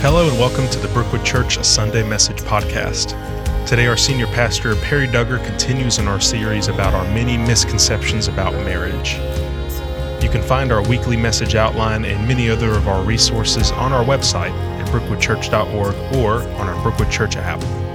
Hello and welcome to the Brookwood Church a Sunday Message podcast. Today, our senior pastor, Perry Duggar, continues in our series about our many misconceptions about marriage. You can find our weekly message outline and many other of our resources on our website at brookwoodchurch.org or on our Brookwood Church app.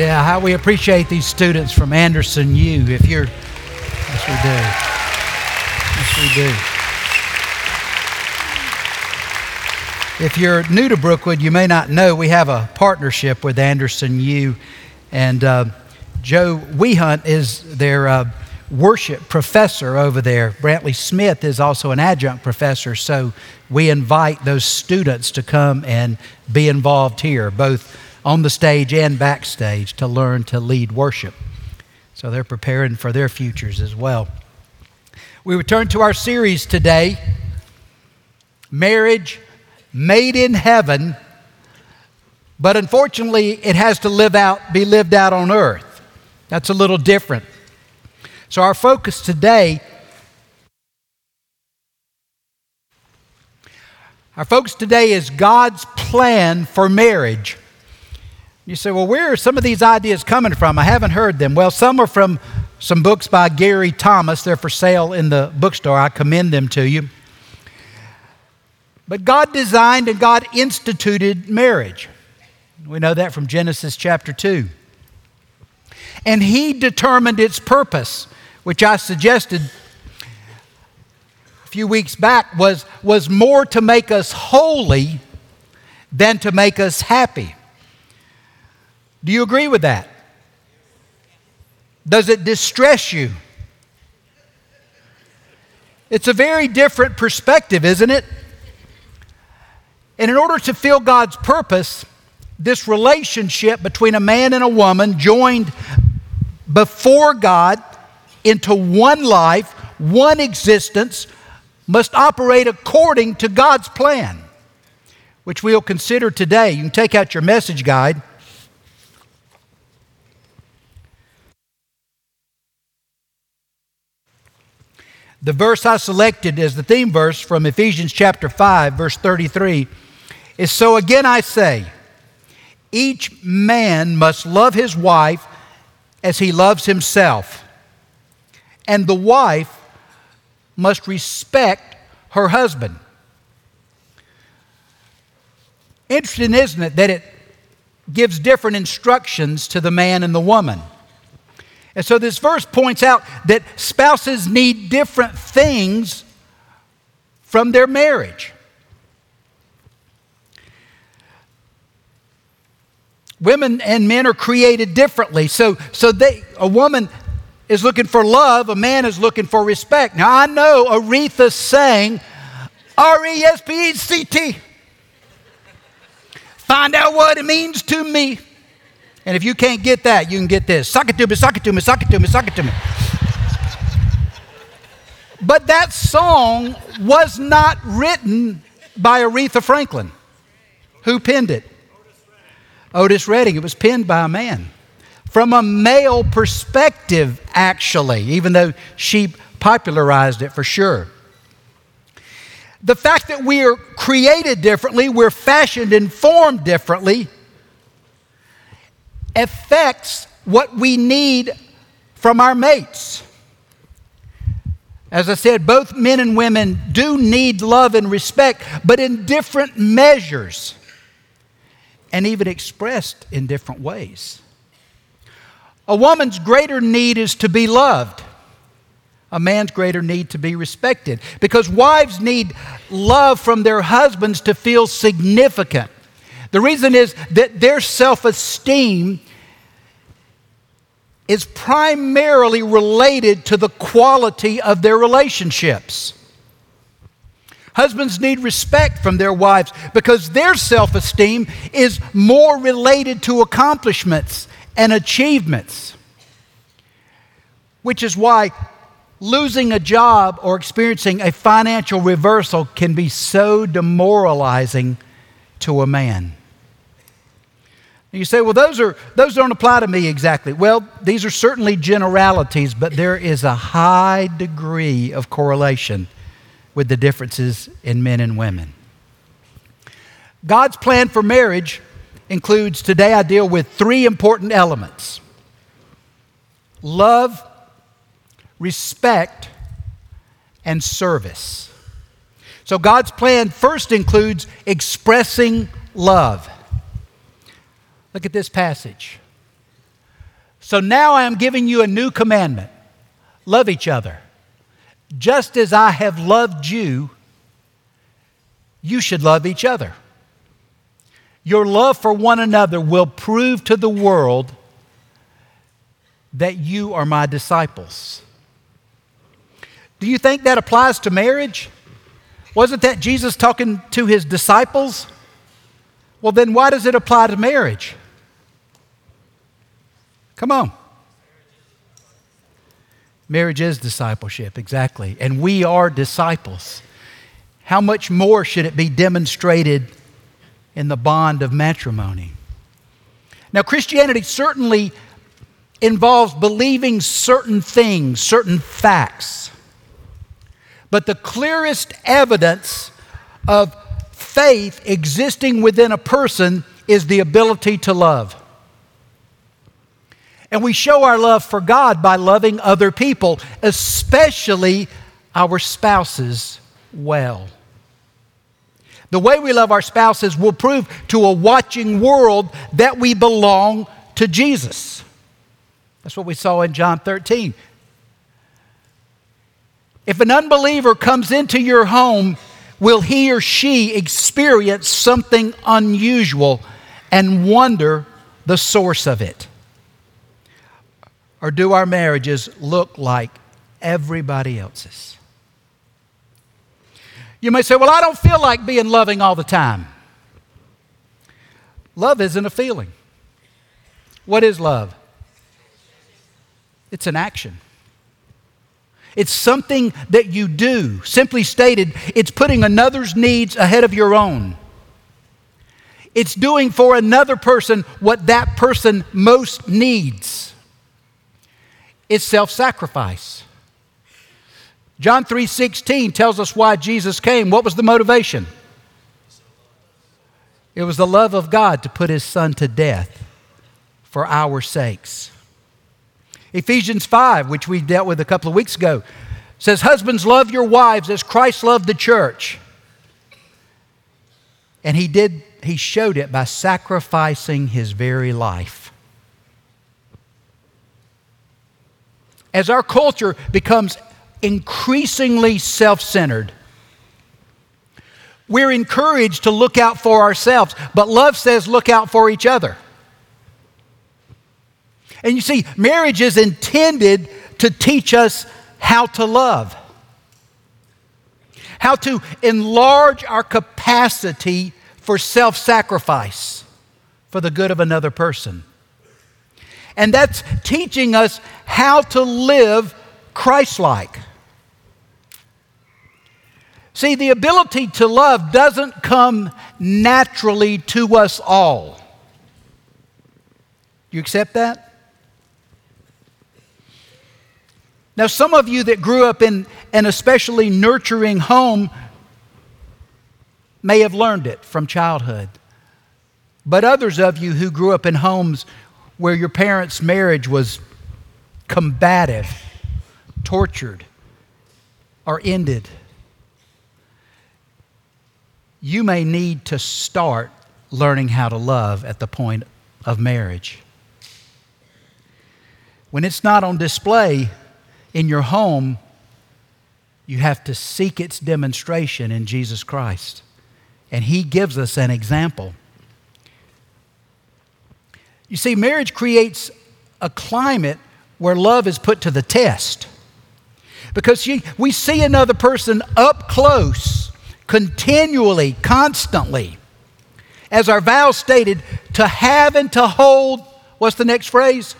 Yeah, how we appreciate these students from Anderson U. If you're, yes, we do. Yes, we do. If you're new to Brookwood, you may not know we have a partnership with Anderson U. And uh, Joe Wehunt is their uh, worship professor over there. Brantley Smith is also an adjunct professor. So we invite those students to come and be involved here, both on the stage and backstage, to learn to lead worship. So they're preparing for their futures as well. We return to our series today Marriage Made in Heaven, but unfortunately, it has to live out, be lived out on earth. That's a little different. So, our focus today, our focus today is God's plan for marriage. You say, well, where are some of these ideas coming from? I haven't heard them. Well, some are from some books by Gary Thomas. They're for sale in the bookstore. I commend them to you. But God designed and God instituted marriage. We know that from Genesis chapter 2. And He determined its purpose, which I suggested a few weeks back was, was more to make us holy than to make us happy. Do you agree with that? Does it distress you? It's a very different perspective, isn't it? And in order to fill God's purpose, this relationship between a man and a woman joined before God into one life, one existence, must operate according to God's plan, which we'll consider today. You can take out your message guide. The verse I selected as the theme verse from Ephesians chapter 5, verse 33 is So again I say, each man must love his wife as he loves himself, and the wife must respect her husband. Interesting, isn't it, that it gives different instructions to the man and the woman. And so this verse points out that spouses need different things from their marriage. Women and men are created differently. So, so they, a woman is looking for love, a man is looking for respect. Now, I know Aretha sang R E S P E C T. Find out what it means to me. And if you can't get that, you can get this. Suck it to me, suck it to me, suck it to me, suck it to me. But that song was not written by Aretha Franklin. Who penned it? Otis Redding. It was penned by a man. From a male perspective, actually, even though she popularized it for sure. The fact that we are created differently, we're fashioned and formed differently, affects what we need from our mates. As I said, both men and women do need love and respect, but in different measures and even expressed in different ways. A woman's greater need is to be loved. A man's greater need to be respected. Because wives need love from their husbands to feel significant. The reason is that their self esteem is primarily related to the quality of their relationships. Husbands need respect from their wives because their self esteem is more related to accomplishments and achievements. Which is why losing a job or experiencing a financial reversal can be so demoralizing to a man. You say, well, those, are, those don't apply to me exactly. Well, these are certainly generalities, but there is a high degree of correlation with the differences in men and women. God's plan for marriage includes, today I deal with three important elements love, respect, and service. So God's plan first includes expressing love. Look at this passage. So now I am giving you a new commandment love each other. Just as I have loved you, you should love each other. Your love for one another will prove to the world that you are my disciples. Do you think that applies to marriage? Wasn't that Jesus talking to his disciples? Well, then why does it apply to marriage? Come on. Marriage is discipleship, exactly. And we are disciples. How much more should it be demonstrated in the bond of matrimony? Now, Christianity certainly involves believing certain things, certain facts. But the clearest evidence of faith existing within a person is the ability to love. And we show our love for God by loving other people, especially our spouses, well. The way we love our spouses will prove to a watching world that we belong to Jesus. That's what we saw in John 13. If an unbeliever comes into your home, will he or she experience something unusual and wonder the source of it? Or do our marriages look like everybody else's? You may say, Well, I don't feel like being loving all the time. Love isn't a feeling. What is love? It's an action. It's something that you do. Simply stated, it's putting another's needs ahead of your own. It's doing for another person what that person most needs. It's self-sacrifice. John 3:16 tells us why Jesus came. What was the motivation? It was the love of God to put his son to death for our sakes. Ephesians 5, which we dealt with a couple of weeks ago, says, Husbands, love your wives as Christ loved the church. And he did, he showed it by sacrificing his very life. As our culture becomes increasingly self centered, we're encouraged to look out for ourselves, but love says look out for each other. And you see, marriage is intended to teach us how to love, how to enlarge our capacity for self sacrifice for the good of another person. And that's teaching us how to live Christ like. See, the ability to love doesn't come naturally to us all. You accept that? Now, some of you that grew up in an especially nurturing home may have learned it from childhood. But others of you who grew up in homes where your parents' marriage was combative, tortured, or ended, you may need to start learning how to love at the point of marriage. When it's not on display, in your home, you have to seek its demonstration in Jesus Christ. And He gives us an example. You see, marriage creates a climate where love is put to the test. Because we see another person up close, continually, constantly. As our vow stated, to have and to hold, what's the next phrase?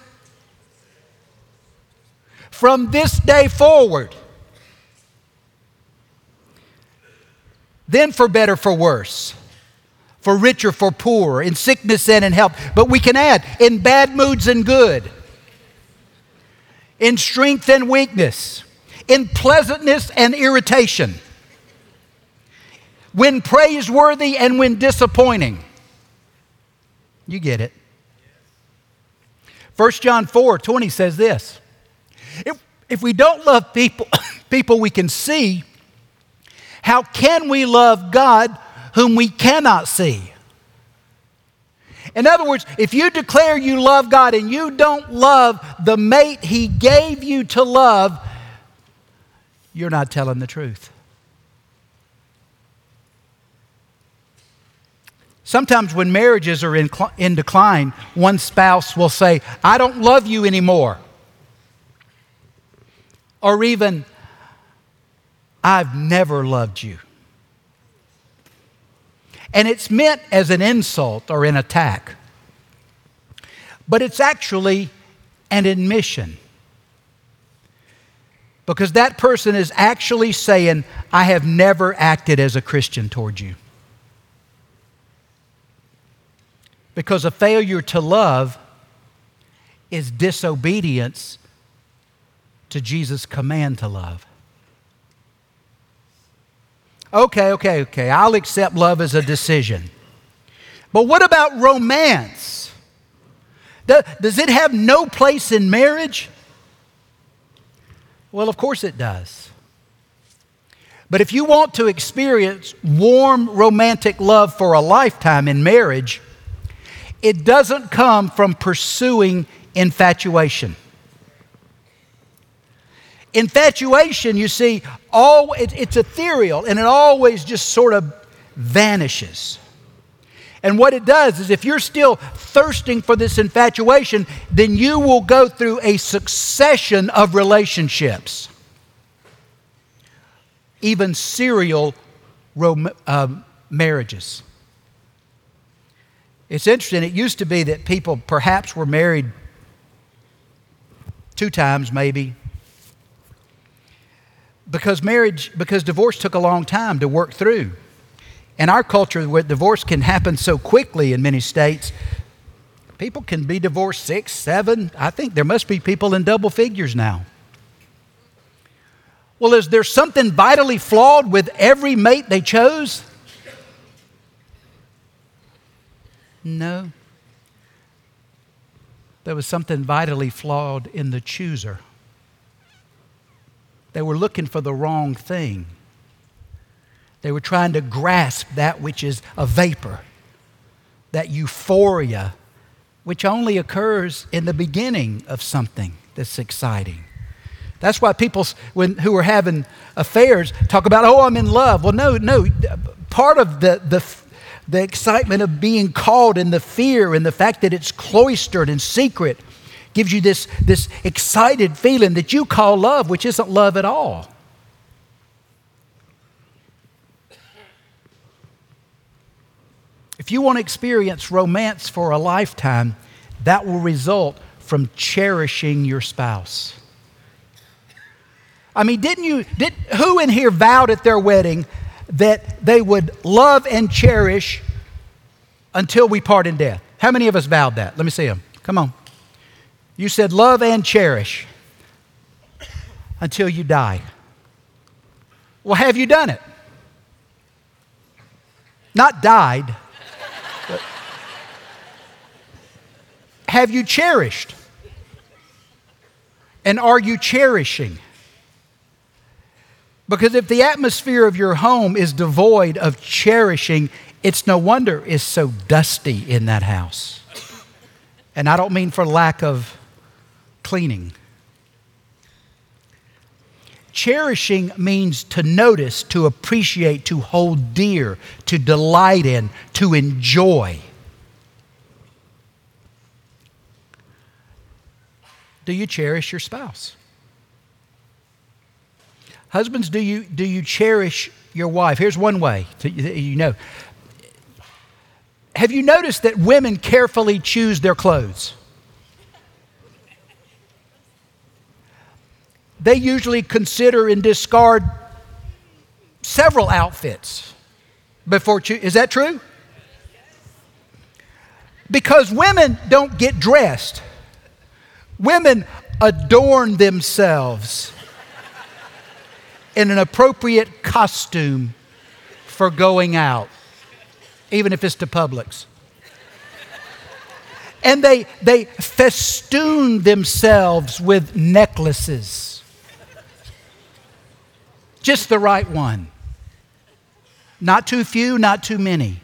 from this day forward. Then for better, for worse, for rich or for poor, in sickness and in health. But we can add in bad moods and good, in strength and weakness, in pleasantness and irritation, when praiseworthy and when disappointing. You get it. 1 John 4 20 says this if, if we don't love people, people we can see, how can we love God whom we cannot see? In other words, if you declare you love God and you don't love the mate He gave you to love, you're not telling the truth. Sometimes when marriages are in, cl- in decline, one spouse will say, I don't love you anymore. Or even, I've never loved you. And it's meant as an insult or an attack. But it's actually an admission. Because that person is actually saying, I have never acted as a Christian toward you. Because a failure to love is disobedience to Jesus' command to love. Okay, okay, okay. I'll accept love as a decision. But what about romance? Does it have no place in marriage? Well, of course it does. But if you want to experience warm romantic love for a lifetime in marriage, it doesn't come from pursuing infatuation. Infatuation, you see, all, it, it's ethereal and it always just sort of vanishes. And what it does is, if you're still thirsting for this infatuation, then you will go through a succession of relationships, even serial rom- uh, marriages. It's interesting, it used to be that people perhaps were married two times, maybe, because marriage, because divorce took a long time to work through. In our culture, where divorce can happen so quickly in many states, people can be divorced six, seven. I think there must be people in double figures now. Well, is there something vitally flawed with every mate they chose? No. There was something vitally flawed in the chooser. They were looking for the wrong thing. They were trying to grasp that which is a vapor, that euphoria, which only occurs in the beginning of something that's exciting. That's why people when, who are having affairs talk about, oh, I'm in love. Well, no, no. Part of the, the, the excitement of being called and the fear and the fact that it's cloistered and secret gives you this, this excited feeling that you call love, which isn't love at all. If you want to experience romance for a lifetime, that will result from cherishing your spouse. I mean, didn't you, did, who in here vowed at their wedding that they would love and cherish until we part in death? How many of us vowed that? Let me see them. Come on. You said love and cherish until you die. Well, have you done it? Not died. have you cherished? And are you cherishing? Because if the atmosphere of your home is devoid of cherishing, it's no wonder it's so dusty in that house. And I don't mean for lack of cleaning. Cherishing means to notice, to appreciate, to hold dear, to delight in, to enjoy. Do you cherish your spouse? Husbands, do you, do you cherish your wife? Here's one way to, you know. Have you noticed that women carefully choose their clothes? They usually consider and discard several outfits before choosing. Is that true? Because women don't get dressed, women adorn themselves in an appropriate costume for going out, even if it's to Publix. And they, they festoon themselves with necklaces. Just the right one. Not too few, not too many.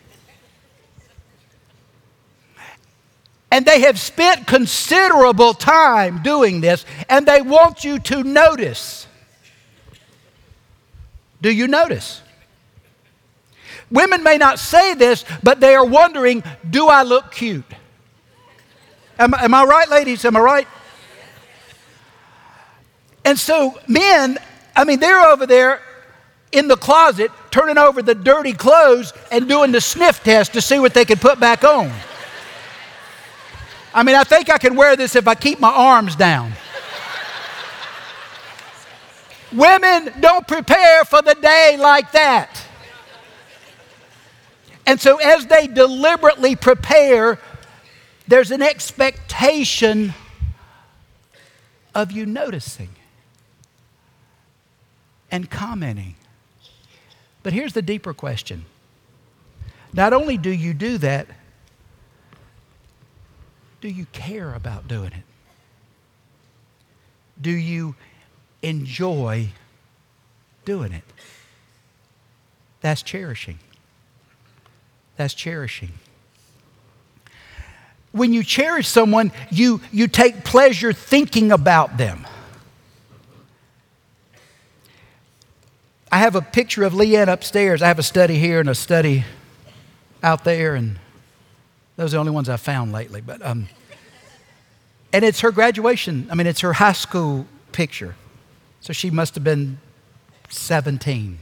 And they have spent considerable time doing this, and they want you to notice. Do you notice? Women may not say this, but they are wondering do I look cute? Am, am I right, ladies? Am I right? And so, men, I mean, they're over there in the closet turning over the dirty clothes and doing the sniff test to see what they can put back on. I mean, I think I can wear this if I keep my arms down. Women don't prepare for the day like that. And so, as they deliberately prepare, there's an expectation of you noticing and commenting. But here's the deeper question not only do you do that, do you care about doing it? Do you enjoy doing it? That's cherishing. That's cherishing. When you cherish someone, you, you take pleasure thinking about them. I have a picture of Leanne upstairs. I have a study here and a study out there, and those are the only ones I've found lately. But um, and it's her graduation. I mean, it's her high school picture. So she must have been 17.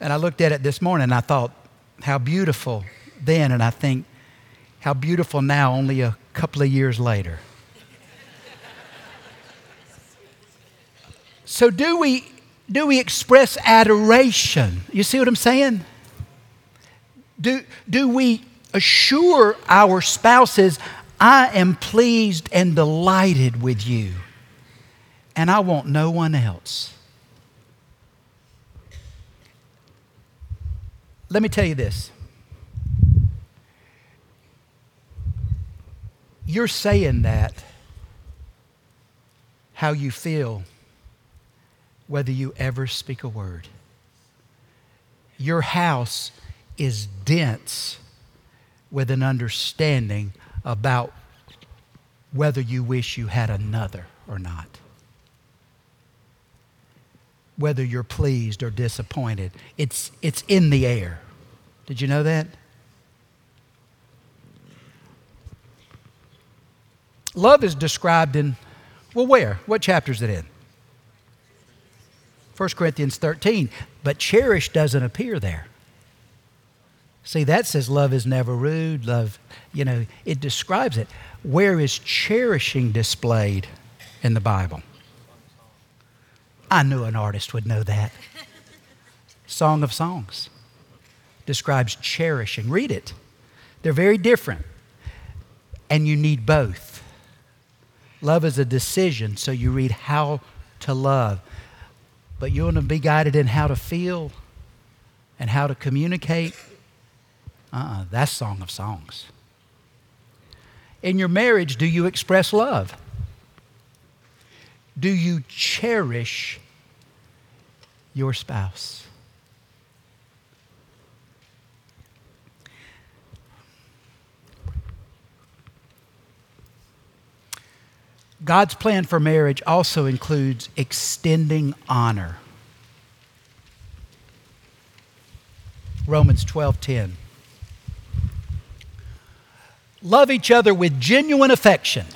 And I looked at it this morning and I thought, how beautiful then. And I think, how beautiful now, only a couple of years later. so, do we, do we express adoration? You see what I'm saying? Do, do we assure our spouses, I am pleased and delighted with you, and I want no one else? Let me tell you this. You're saying that how you feel, whether you ever speak a word. Your house is dense with an understanding about whether you wish you had another or not. Whether you're pleased or disappointed, it's, it's in the air. Did you know that? Love is described in, well, where? What chapter is it in? 1 Corinthians 13. But cherish doesn't appear there. See, that says love is never rude. Love, you know, it describes it. Where is cherishing displayed in the Bible? I knew an artist would know that. Song of Songs describes cherishing. Read it. They're very different, and you need both. Love is a decision, so you read how to love. But you want to be guided in how to feel and how to communicate uh-uh, that's Song of Songs. In your marriage, do you express love? Do you cherish your spouse? God's plan for marriage also includes extending honor. Romans 12:10 Love each other with genuine affection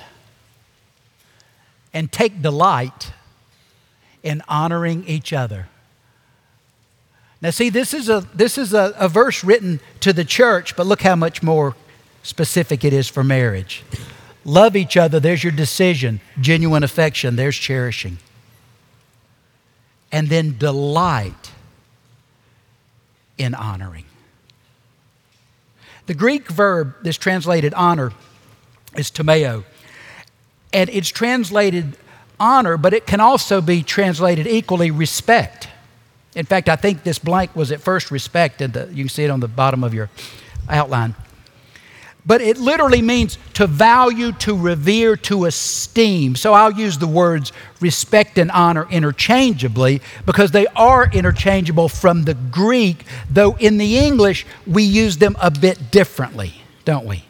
and take delight in honoring each other. Now, see, this is, a, this is a, a verse written to the church, but look how much more specific it is for marriage. Love each other, there's your decision. Genuine affection, there's cherishing. and then delight in honoring. The Greek verb that's translated honor is tomeo, and it's translated honor, but it can also be translated equally respect. In fact, I think this blank was at first respect, and you can see it on the bottom of your outline. But it literally means to value, to revere, to esteem. So I'll use the words respect and honor interchangeably because they are interchangeable from the Greek, though in the English we use them a bit differently, don't we?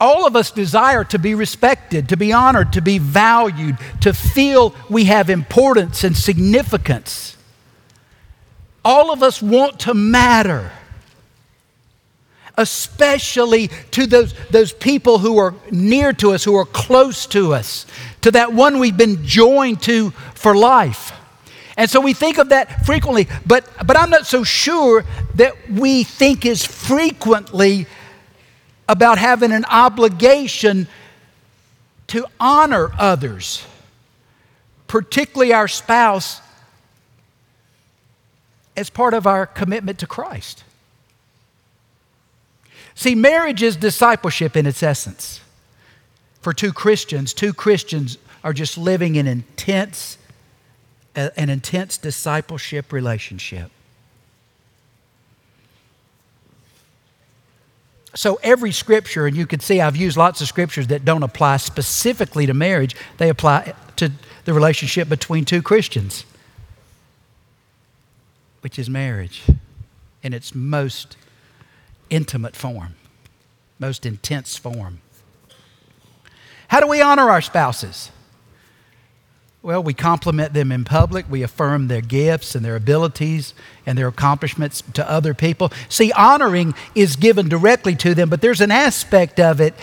All of us desire to be respected, to be honored, to be valued, to feel we have importance and significance. All of us want to matter, especially to those, those people who are near to us, who are close to us, to that one we've been joined to for life. And so we think of that frequently, but, but I'm not so sure that we think as frequently about having an obligation to honor others, particularly our spouse, as part of our commitment to Christ. See, marriage is discipleship in its essence. For two Christians, two Christians are just living in intense, an intense discipleship relationship. So, every scripture, and you can see I've used lots of scriptures that don't apply specifically to marriage, they apply to the relationship between two Christians, which is marriage in its most intimate form, most intense form. How do we honor our spouses? Well, we compliment them in public. We affirm their gifts and their abilities and their accomplishments to other people. See, honoring is given directly to them, but there's an aspect of it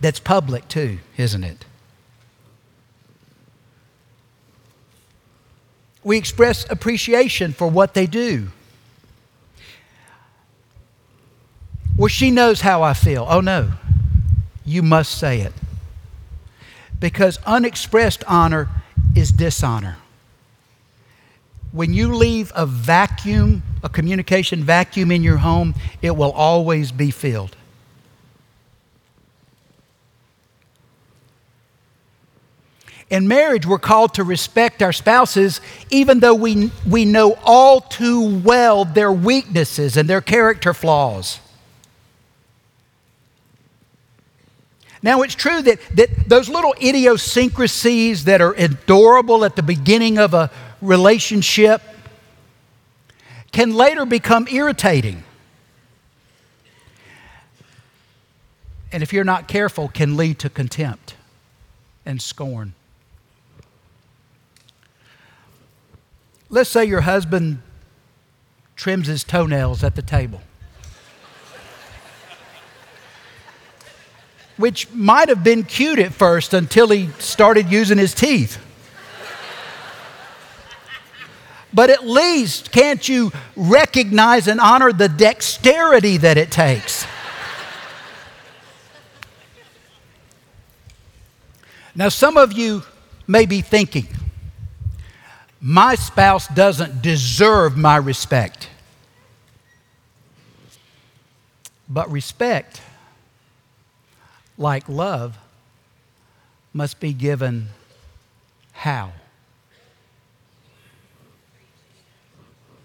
that's public too, isn't it? We express appreciation for what they do. Well, she knows how I feel. Oh, no. You must say it. Because unexpressed honor is dishonor. When you leave a vacuum, a communication vacuum in your home, it will always be filled. In marriage, we're called to respect our spouses, even though we, we know all too well their weaknesses and their character flaws. Now, it's true that, that those little idiosyncrasies that are adorable at the beginning of a relationship can later become irritating. And if you're not careful, can lead to contempt and scorn. Let's say your husband trims his toenails at the table. Which might have been cute at first until he started using his teeth. But at least, can't you recognize and honor the dexterity that it takes? Now, some of you may be thinking, my spouse doesn't deserve my respect. But respect like love, must be given how?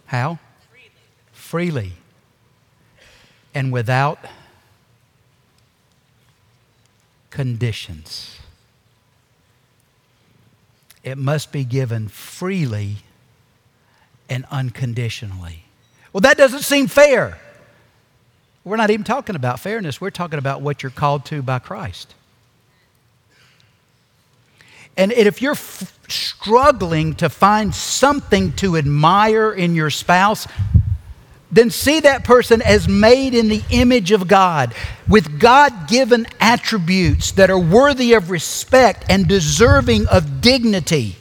How? Freely. Freely. And without conditions. It must be given freely and unconditionally. Well, that doesn't seem fair. We're not even talking about fairness, we're talking about what you're called to by Christ. And if you're f- struggling to find something to admire in your spouse, then see that person as made in the image of God with God given attributes that are worthy of respect and deserving of dignity.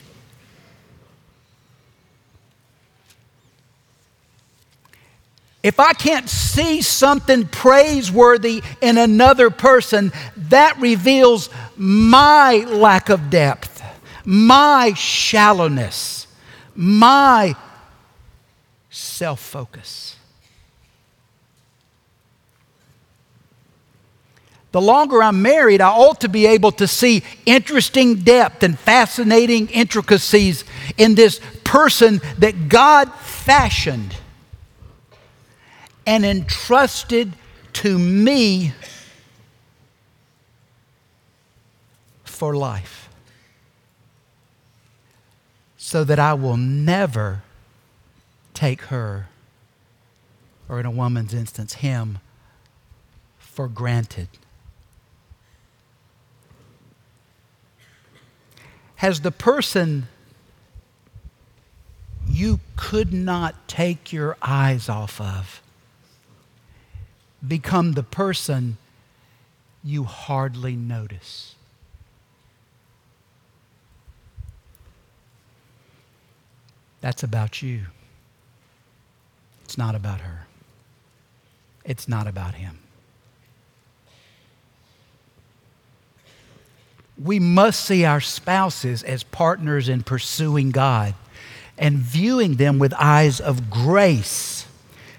If I can't see something praiseworthy in another person, that reveals my lack of depth, my shallowness, my self focus. The longer I'm married, I ought to be able to see interesting depth and fascinating intricacies in this person that God fashioned and entrusted to me for life. So that I will never take her, or in a woman's instance, him, for granted. Has the person you could not take your eyes off of become the person you hardly notice? That's about you. It's not about her. It's not about him. We must see our spouses as partners in pursuing God and viewing them with eyes of grace,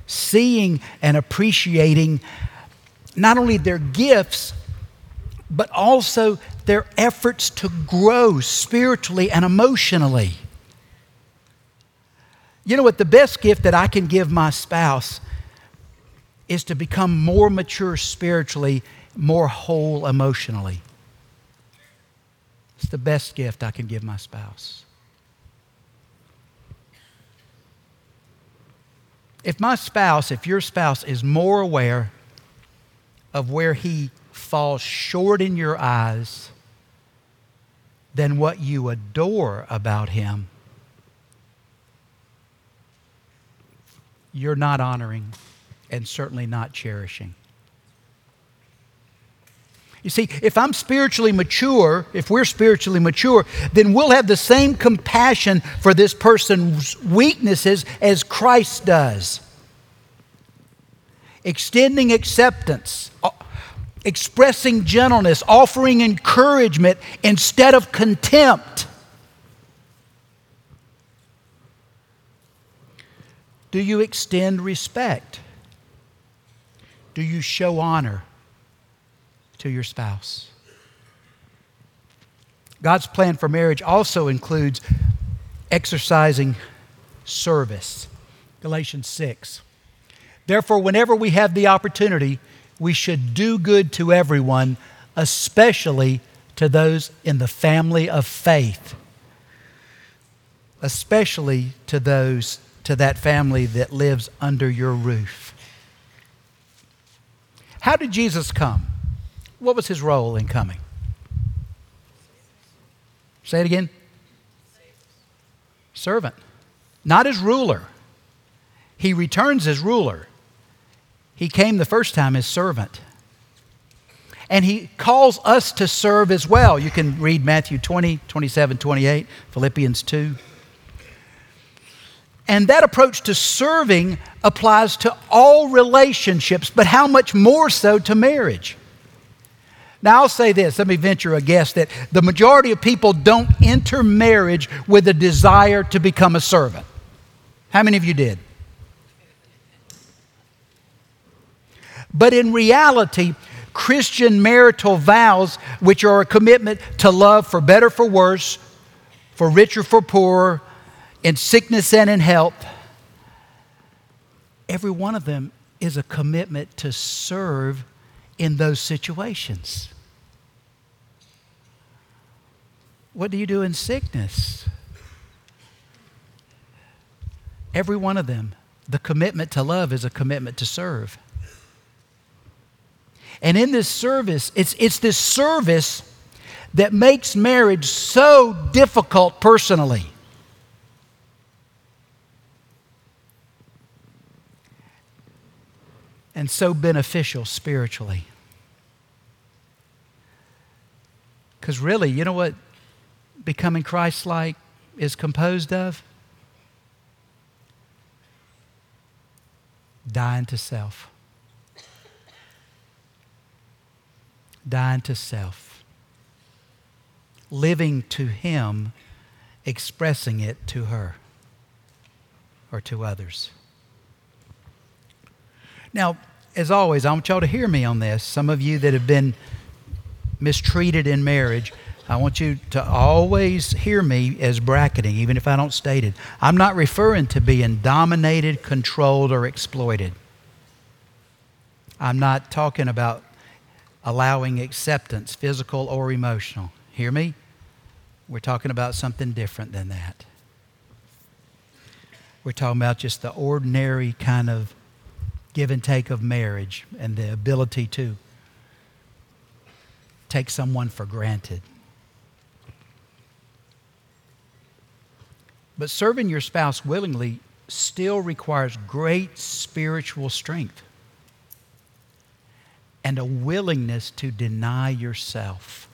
seeing and appreciating not only their gifts, but also their efforts to grow spiritually and emotionally. You know what? The best gift that I can give my spouse is to become more mature spiritually, more whole emotionally. It's the best gift I can give my spouse. If my spouse, if your spouse is more aware of where he falls short in your eyes than what you adore about him, you're not honoring and certainly not cherishing. You see, if I'm spiritually mature, if we're spiritually mature, then we'll have the same compassion for this person's weaknesses as Christ does. Extending acceptance, uh, expressing gentleness, offering encouragement instead of contempt. Do you extend respect? Do you show honor? To your spouse. God's plan for marriage also includes exercising service. Galatians 6. Therefore, whenever we have the opportunity, we should do good to everyone, especially to those in the family of faith. Especially to those to that family that lives under your roof. How did Jesus come? What was his role in coming? Say it again. Servant. Not as ruler. He returns as ruler. He came the first time as servant. And he calls us to serve as well. You can read Matthew 20, 27, 28, Philippians 2. And that approach to serving applies to all relationships, but how much more so to marriage? Now, I'll say this, let me venture a guess that the majority of people don't enter marriage with a desire to become a servant. How many of you did? But in reality, Christian marital vows, which are a commitment to love for better, for worse, for richer, for poorer, in sickness and in health, every one of them is a commitment to serve in those situations. What do you do in sickness? Every one of them, the commitment to love is a commitment to serve. And in this service, it's, it's this service that makes marriage so difficult personally. and so beneficial spiritually. Because really, you know what becoming Christ like is composed of? Dying to self. Dying to self. living to Him, expressing it to her or to others. Now, as always, I want y'all to hear me on this. Some of you that have been mistreated in marriage, I want you to always hear me as bracketing, even if I don't state it. I'm not referring to being dominated, controlled, or exploited. I'm not talking about allowing acceptance, physical or emotional. Hear me? We're talking about something different than that. We're talking about just the ordinary kind of give and take of marriage and the ability to take someone for granted. But serving your spouse willingly still requires great spiritual strength and a willingness to deny yourself.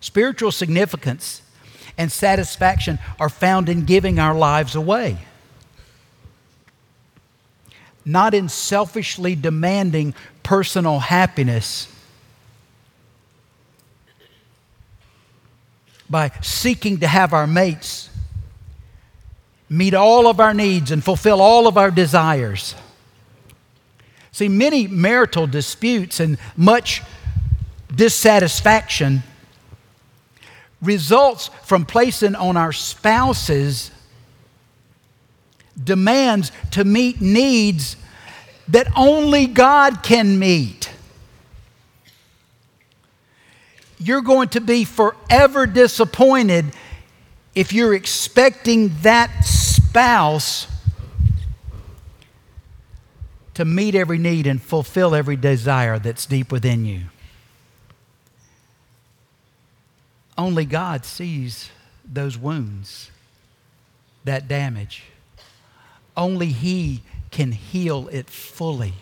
Spiritual significance and satisfaction are found in giving our lives away, not in selfishly demanding personal happiness by seeking to have our mates meet all of our needs and fulfill all of our desires. See, many marital disputes and much dissatisfaction results from placing on our spouses demands to meet needs that only God can meet. You're going to be forever disappointed if you're expecting that spouse to meet every need and fulfill every desire that's deep within you. Only God sees those wounds, that damage. Only He can heal it fully.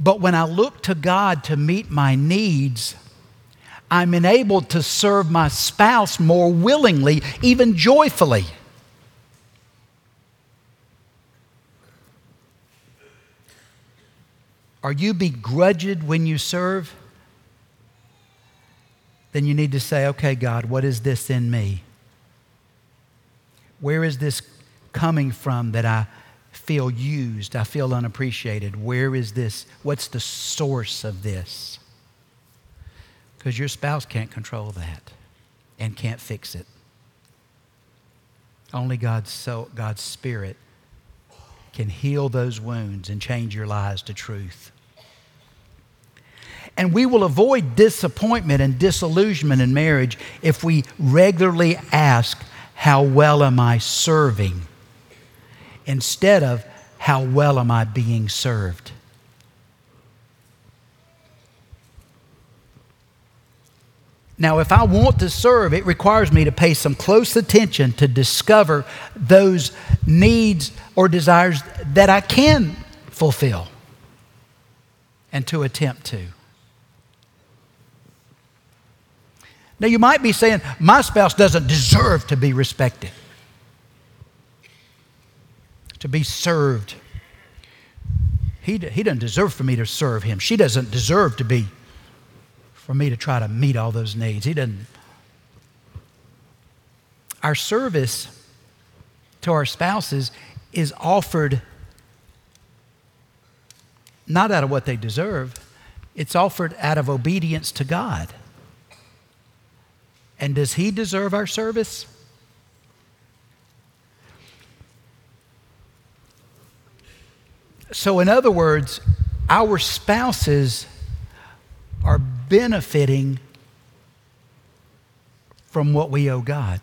But when I look to God to meet my needs, I'm enabled to serve my spouse more willingly, even joyfully. Are you begrudged when you serve? Then you need to say, okay, God, what is this in me? Where is this coming from that I feel used? I feel unappreciated. Where is this? What's the source of this? Because your spouse can't control that and can't fix it. Only God's, so, God's Spirit can heal those wounds and change your lives to truth. And we will avoid disappointment and disillusionment in marriage if we regularly ask, How well am I serving? Instead of, How well am I being served? Now, if I want to serve, it requires me to pay some close attention to discover those needs or desires that I can fulfill and to attempt to. Now, you might be saying, my spouse doesn't deserve to be respected, to be served. He, he doesn't deserve for me to serve him. She doesn't deserve to be for me to try to meet all those needs. He doesn't. Our service to our spouses is offered not out of what they deserve, it's offered out of obedience to God. And does He deserve our service? So, in other words, our spouses are benefiting from what we owe God.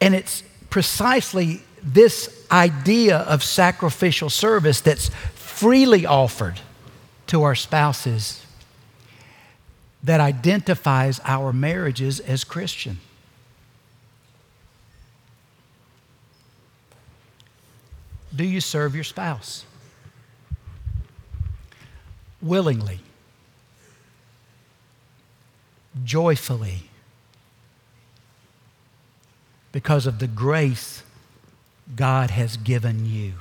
And it's precisely this idea of sacrificial service that's freely offered to our spouses that identifies our marriages as Christian. Do you serve your spouse? Willingly, joyfully, because of the grace God has given you.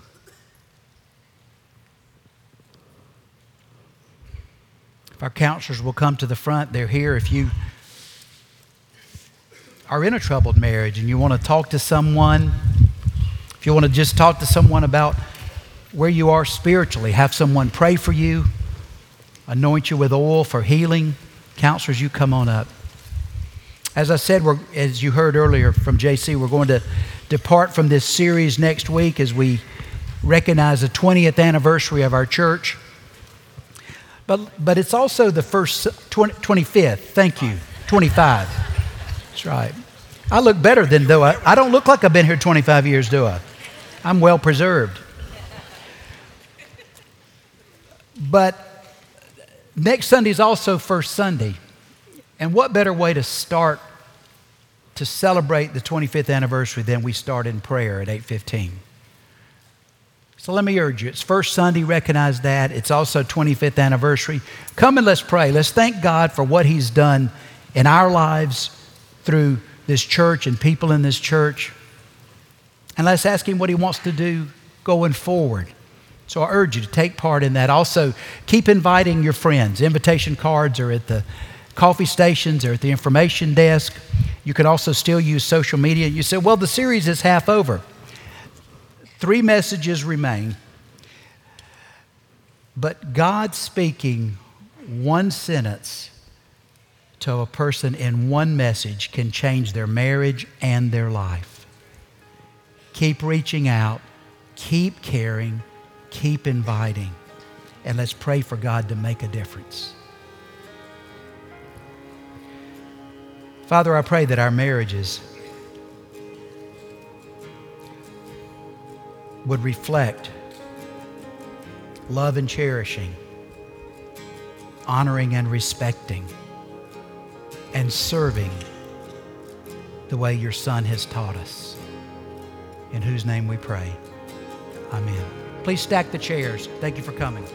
If our counselors will come to the front, they're here. If you are in a troubled marriage and you want to talk to someone, you want to just talk to someone about where you are spiritually, have someone pray for you, anoint you with oil for healing, counselors, you come on up. As I said, as you heard earlier from JC, we're going to depart from this series next week as we recognize the 20th anniversary of our church. But, but it's also the first 20, 25th. Thank you. 25. That's right. I look better than though I, I don't look like I've been here 25 years, do I? I'm well preserved. But next Sunday is also First Sunday. And what better way to start to celebrate the 25th anniversary than we start in prayer at 8:15? So let me urge you. It's first Sunday, recognize that. It's also 25th anniversary. Come and let's pray. Let's thank God for what he's done in our lives through this church and people in this church. And let's ask him what he wants to do going forward. So I urge you to take part in that. Also, keep inviting your friends. Invitation cards are at the coffee stations or at the information desk. You can also still use social media. You say, well, the series is half over. Three messages remain. But God speaking one sentence to a person in one message can change their marriage and their life. Keep reaching out, keep caring, keep inviting, and let's pray for God to make a difference. Father, I pray that our marriages would reflect love and cherishing, honoring and respecting, and serving the way your Son has taught us. In whose name we pray. Amen. Please stack the chairs. Thank you for coming.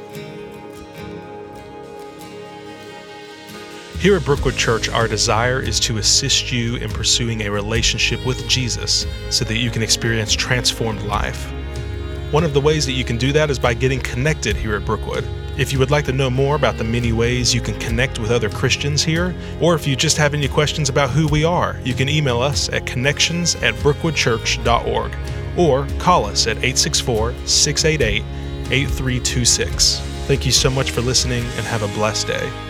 Here at Brookwood Church, our desire is to assist you in pursuing a relationship with Jesus so that you can experience transformed life. One of the ways that you can do that is by getting connected here at Brookwood. If you would like to know more about the many ways you can connect with other Christians here, or if you just have any questions about who we are, you can email us at connections at brookwoodchurch.org or call us at 864 688 8326. Thank you so much for listening and have a blessed day.